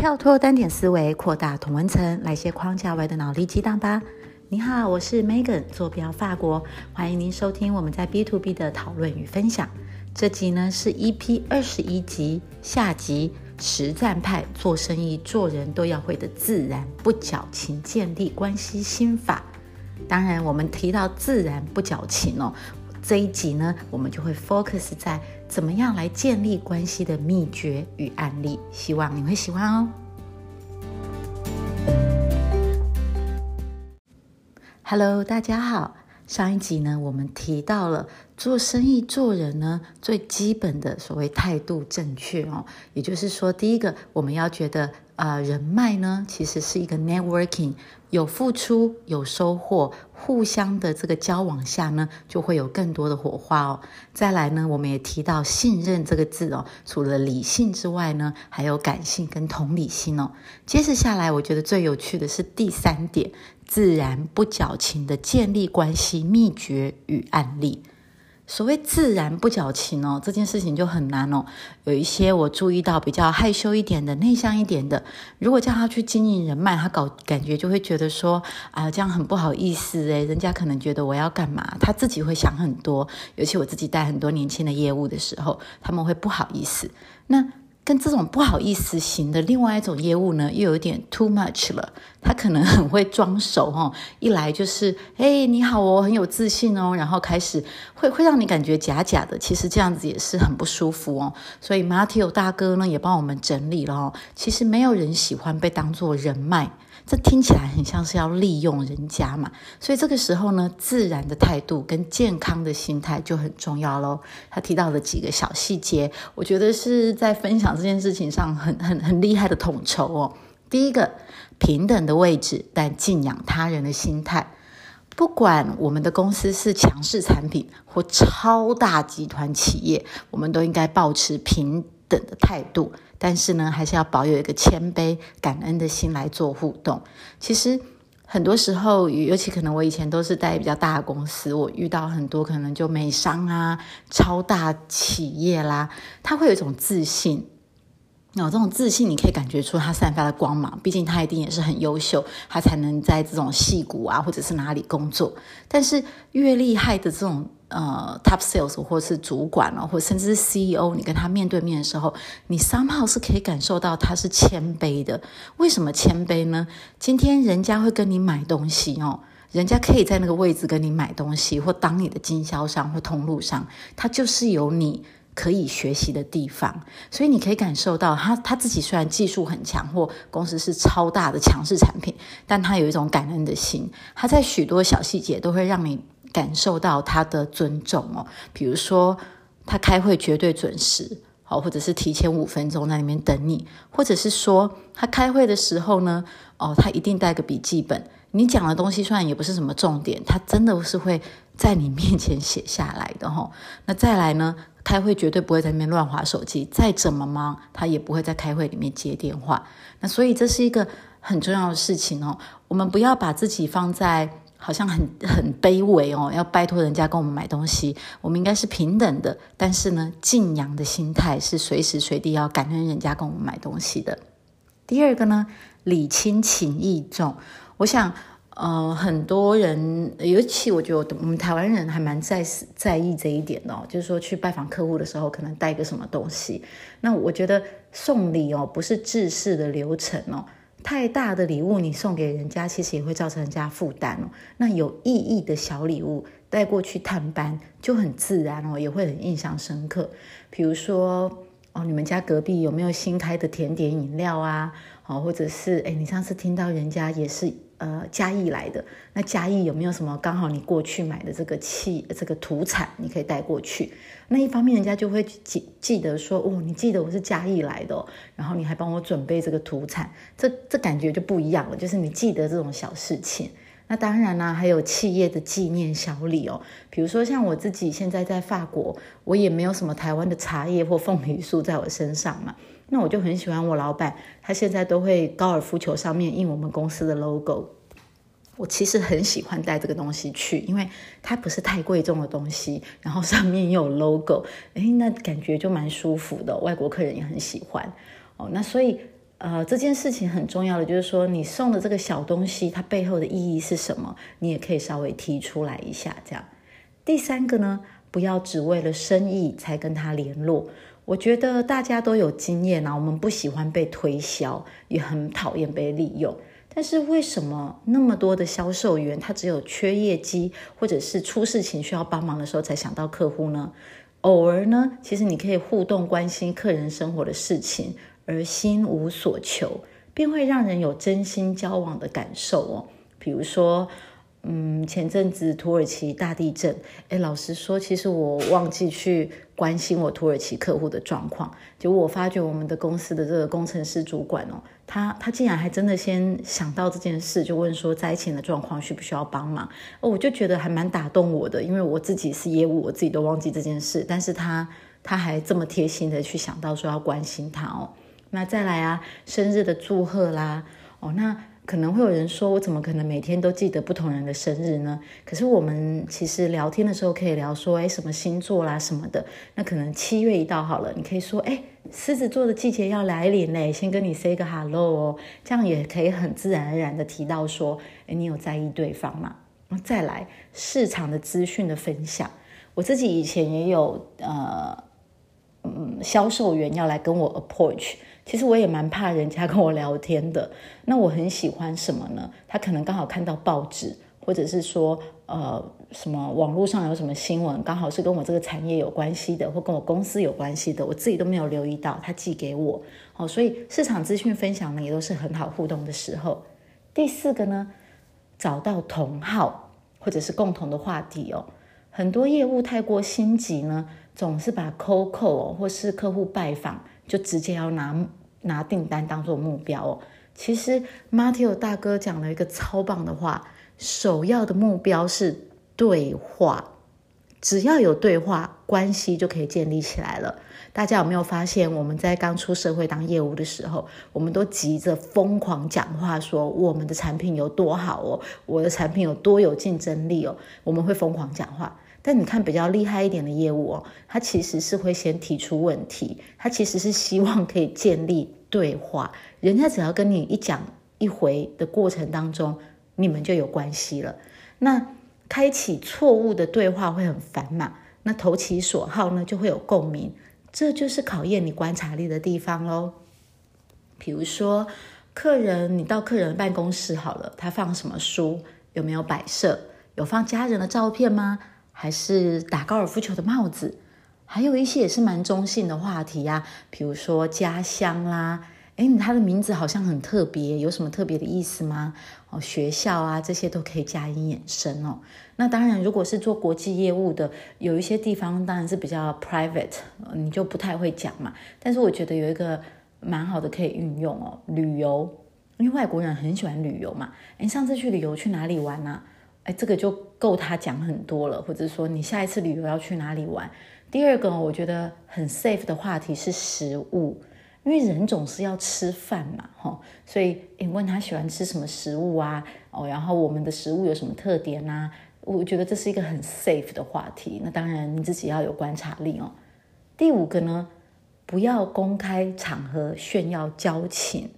跳脱单点思维，扩大同文层，来些框架外的脑力激荡吧。你好，我是 Megan，坐标法国，欢迎您收听我们在 B to B 的讨论与分享。这集呢是 EP 二十一集下集，实战派做生意做人都要会的自然不矫情建立关系心法。当然，我们提到自然不矫情哦。这一集呢，我们就会 focus 在怎么样来建立关系的秘诀与案例，希望你会喜欢哦。Hello，大家好。上一集呢，我们提到了做生意做人呢最基本的所谓态度正确哦，也就是说，第一个我们要觉得。啊，人脉呢，其实是一个 networking，有付出有收获，互相的这个交往下呢，就会有更多的火花哦。再来呢，我们也提到信任这个字哦，除了理性之外呢，还有感性跟同理心哦。接着下来，我觉得最有趣的是第三点，自然不矫情的建立关系秘诀与案例。所谓自然不矫情哦，这件事情就很难哦。有一些我注意到比较害羞一点的、内向一点的，如果叫他去经营人脉，他搞感觉就会觉得说啊，这样很不好意思诶，人家可能觉得我要干嘛，他自己会想很多。尤其我自己带很多年轻的业务的时候，他们会不好意思。那跟这种不好意思型的另外一种业务呢，又有点 too much 了。他可能很会装熟哦，一来就是哎你好，我很有自信哦，然后开始会会让你感觉假假的。其实这样子也是很不舒服哦。所以 Matthew 大哥呢也帮我们整理了哦。其实没有人喜欢被当做人脉。这听起来很像是要利用人家嘛，所以这个时候呢，自然的态度跟健康的心态就很重要喽。他提到的几个小细节，我觉得是在分享这件事情上很很很厉害的统筹哦。第一个，平等的位置，但敬仰他人的心态。不管我们的公司是强势产品或超大集团企业，我们都应该保持平等的态度。但是呢，还是要保有一个谦卑、感恩的心来做互动。其实很多时候，尤其可能我以前都是在比较大的公司，我遇到很多可能就美商啊、超大企业啦，他会有一种自信。有这种自信，你可以感觉出他散发的光芒。毕竟他一定也是很优秀，他才能在这种戏骨啊，或者是哪里工作。但是越厉害的这种呃 top sales 或是主管哦，或甚至是 CEO，你跟他面对面的时候，你 somehow 是可以感受到他是谦卑的。为什么谦卑呢？今天人家会跟你买东西哦，人家可以在那个位置跟你买东西，或当你的经销商或通路商，他就是有你。可以学习的地方，所以你可以感受到他他自己虽然技术很强，或公司是超大的强势产品，但他有一种感恩的心。他在许多小细节都会让你感受到他的尊重哦。比如说，他开会绝对准时，好，或者是提前五分钟在里面等你，或者是说他开会的时候呢，哦，他一定带个笔记本。你讲的东西虽然也不是什么重点，他真的是会在你面前写下来的哈。那再来呢？开会绝对不会在那边乱划手机，再怎么忙，他也不会在开会里面接电话。那所以这是一个很重要的事情哦。我们不要把自己放在好像很很卑微哦，要拜托人家跟我们买东西。我们应该是平等的，但是呢，敬仰的心态是随时随地要感恩人家跟我们买东西的。第二个呢，礼轻情意重。我想。呃，很多人，尤其我觉得我们台湾人还蛮在在意这一点的，就是说去拜访客户的时候，可能带个什么东西。那我觉得送礼哦，不是制式的流程哦，太大的礼物你送给人家，其实也会造成人家负担哦。那有意义的小礼物带过去探班，就很自然哦，也会很印象深刻。比如说，哦，你们家隔壁有没有新开的甜点饮料啊？哦，或者是哎，你上次听到人家也是。呃，嘉义来的那嘉义有没有什么刚好你过去买的这个器这个土产，你可以带过去。那一方面人家就会记记得说，哦，你记得我是嘉义来的，然后你还帮我准备这个土产，这这感觉就不一样了。就是你记得这种小事情。那当然啦，还有企业的纪念小礼哦，比如说像我自己现在在法国，我也没有什么台湾的茶叶或凤梨酥在我身上嘛。那我就很喜欢我老板，他现在都会高尔夫球上面印我们公司的 logo。我其实很喜欢带这个东西去，因为它不是太贵重的东西，然后上面又有 logo，哎，那感觉就蛮舒服的。外国客人也很喜欢哦。那所以呃，这件事情很重要的就是说，你送的这个小东西，它背后的意义是什么？你也可以稍微提出来一下。这样，第三个呢，不要只为了生意才跟他联络。我觉得大家都有经验啊，我们不喜欢被推销，也很讨厌被利用。但是为什么那么多的销售员，他只有缺业绩或者是出事情需要帮忙的时候才想到客户呢？偶尔呢，其实你可以互动关心客人生活的事情。而心无所求，便会让人有真心交往的感受哦。比如说，嗯，前阵子土耳其大地震，哎，老实说，其实我忘记去关心我土耳其客户的状况。结果我发觉我们的公司的这个工程师主管哦，他他竟然还真的先想到这件事，就问说灾情的状况需不需要帮忙。哦，我就觉得还蛮打动我的，因为我自己是业务，我自己都忘记这件事，但是他他还这么贴心的去想到说要关心他哦。那再来啊，生日的祝贺啦，哦，那可能会有人说，我怎么可能每天都记得不同人的生日呢？可是我们其实聊天的时候可以聊说，哎，什么星座啦什么的。那可能七月一到好了，你可以说，哎，狮子座的季节要来临嘞，先跟你 say 个 hello 哦，这样也可以很自然而然的提到说，哎，你有在意对方嘛？再来市场的资讯的分享，我自己以前也有呃，嗯，销售员要来跟我 approach。其实我也蛮怕人家跟我聊天的。那我很喜欢什么呢？他可能刚好看到报纸，或者是说，呃，什么网络上有什么新闻，刚好是跟我这个产业有关系的，或跟我公司有关系的，我自己都没有留意到，他寄给我。好，所以市场资讯分享呢，也都是很好互动的时候。第四个呢，找到同好或者是共同的话题哦。很多业务太过心急呢，总是把 call call 或是客户拜访，就直接要拿。拿订单当做目标哦，其实 Matthew 大哥讲了一个超棒的话，首要的目标是对话，只要有对话，关系就可以建立起来了。大家有没有发现，我们在刚出社会当业务的时候，我们都急着疯狂讲话，说我们的产品有多好哦，我的产品有多有竞争力哦，我们会疯狂讲话。但你看比较厉害一点的业务哦，他其实是会先提出问题，他其实是希望可以建立对话。人家只要跟你一讲一回的过程当中，你们就有关系了。那开启错误的对话会很烦嘛？那投其所好呢，就会有共鸣。这就是考验你观察力的地方喽。比如说，客人你到客人办公室好了，他放什么书？有没有摆设？有放家人的照片吗？还是打高尔夫球的帽子，还有一些也是蛮中性的话题呀，比如说家乡啦，诶，他的名字好像很特别，有什么特别的意思吗？哦，学校啊，这些都可以加以衍生哦。那当然，如果是做国际业务的，有一些地方当然是比较 private，你就不太会讲嘛。但是我觉得有一个蛮好的可以运用哦，旅游，因为外国人很喜欢旅游嘛。你上次去旅游去哪里玩呢？哎，这个就够他讲很多了，或者说你下一次旅游要去哪里玩？第二个我觉得很 safe 的话题是食物，因为人总是要吃饭嘛，哈，所以你问他喜欢吃什么食物啊？哦，然后我们的食物有什么特点呢？我觉得这是一个很 safe 的话题。那当然你自己要有观察力哦。第五个呢，不要公开场合炫耀交情。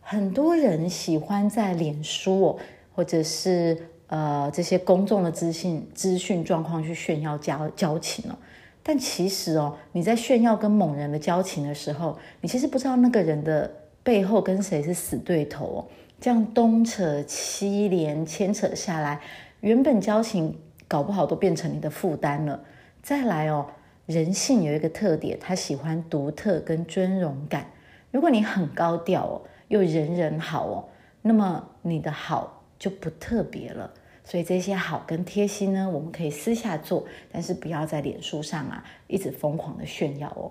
很多人喜欢在脸书，或者是。呃，这些公众的资讯资讯状况去炫耀交交情哦，但其实哦，你在炫耀跟某人的交情的时候，你其实不知道那个人的背后跟谁是死对头哦，这样东扯西连牵扯下来，原本交情搞不好都变成你的负担了。再来哦，人性有一个特点，他喜欢独特跟尊荣感。如果你很高调哦，又人人好哦，那么你的好就不特别了。所以这些好跟贴心呢，我们可以私下做，但是不要在脸书上啊一直疯狂的炫耀哦。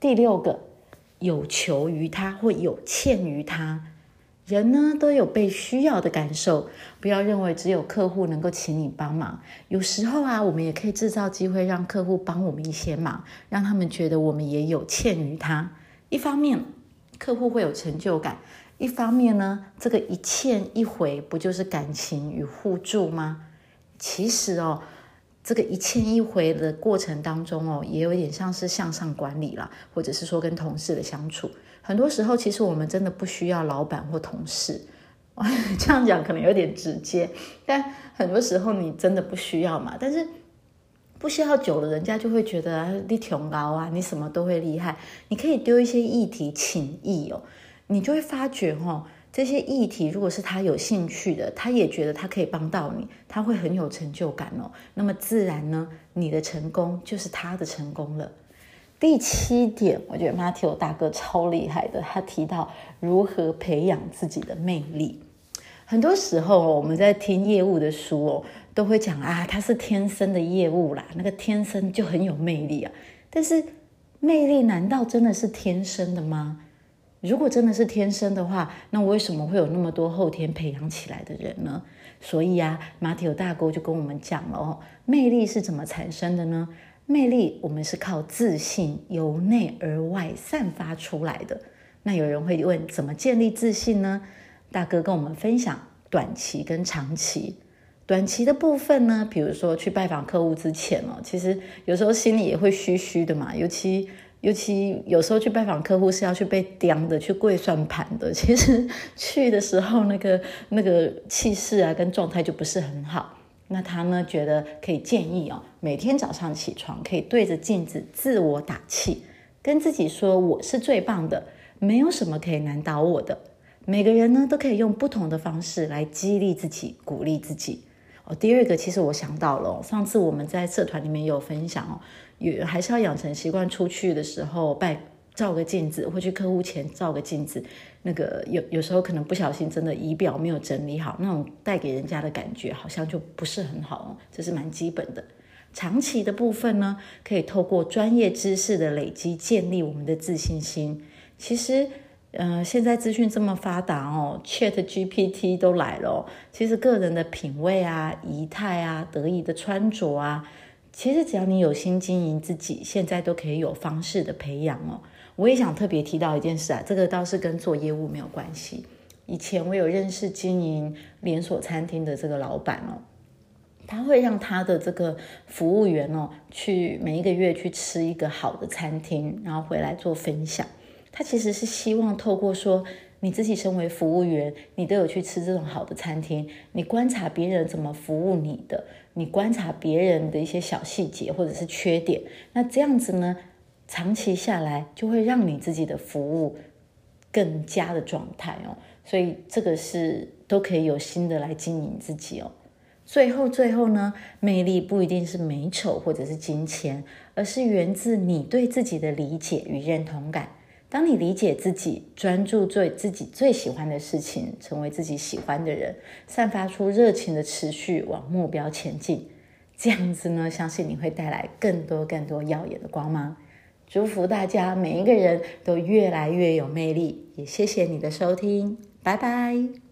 第六个，有求于他或有欠于他，人呢都有被需要的感受，不要认为只有客户能够请你帮忙，有时候啊，我们也可以制造机会让客户帮我们一些忙，让他们觉得我们也有欠于他。一方面，客户会有成就感。一方面呢，这个一欠一回不就是感情与互助吗？其实哦，这个一欠一回的过程当中哦，也有点像是向上管理啦，或者是说跟同事的相处。很多时候，其实我们真的不需要老板或同事。这样讲可能有点直接，但很多时候你真的不需要嘛。但是不需要久了，人家就会觉得你挺高啊，你什么都会厉害。你可以丢一些议题请益哦，你就会发觉哈，这些议题如果是他有兴趣的，他也觉得他可以帮到你，他会很有成就感哦。那么自然呢，你的成功就是他的成功了。第七点，我觉得 Matthew 大哥超厉害的，他提到如何培养自己的魅力。很多时候，我们在听业务的书哦，都会讲啊，他是天生的业务啦，那个天生就很有魅力啊。但是，魅力难道真的是天生的吗？如果真的是天生的话，那为什么会有那么多后天培养起来的人呢？所以啊，马蒂有大哥就跟我们讲了哦，魅力是怎么产生的呢？魅力我们是靠自信由内而外散发出来的。那有人会问，怎么建立自信呢？大哥跟我们分享短期跟长期。短期的部分呢，比如说去拜访客户之前哦，其实有时候心里也会虚虚的嘛。尤其尤其有时候去拜访客户是要去被刁的，去跪算盘的。其实去的时候那个那个气势啊跟状态就不是很好。那他呢觉得可以建议哦，每天早上起床可以对着镜子自我打气，跟自己说我是最棒的，没有什么可以难倒我的。每个人呢都可以用不同的方式来激励自己、鼓励自己。哦，第二个，其实我想到了，上次我们在社团里面有分享哦，有还是要养成习惯，出去的时候拜照个镜子，或去客户前照个镜子。那个有有时候可能不小心，真的仪表没有整理好，那种带给人家的感觉好像就不是很好哦，这是蛮基本的。长期的部分呢，可以透过专业知识的累积，建立我们的自信心。其实。嗯，现在资讯这么发达哦，Chat GPT 都来了。其实个人的品味啊、仪态啊、得意的穿着啊，其实只要你有心经营自己，现在都可以有方式的培养哦。我也想特别提到一件事啊，这个倒是跟做业务没有关系。以前我有认识经营连锁餐厅的这个老板哦，他会让他的这个服务员哦，去每一个月去吃一个好的餐厅，然后回来做分享。他其实是希望透过说，你自己身为服务员，你都有去吃这种好的餐厅，你观察别人怎么服务你的，你观察别人的一些小细节或者是缺点，那这样子呢，长期下来就会让你自己的服务更加的状态哦。所以这个是都可以有新的来经营自己哦。最后最后呢，魅力不一定是美丑或者是金钱，而是源自你对自己的理解与认同感。当你理解自己，专注做自己最喜欢的事情，成为自己喜欢的人，散发出热情的持续往目标前进，这样子呢，相信你会带来更多更多耀眼的光芒。祝福大家每一个人都越来越有魅力，也谢谢你的收听，拜拜。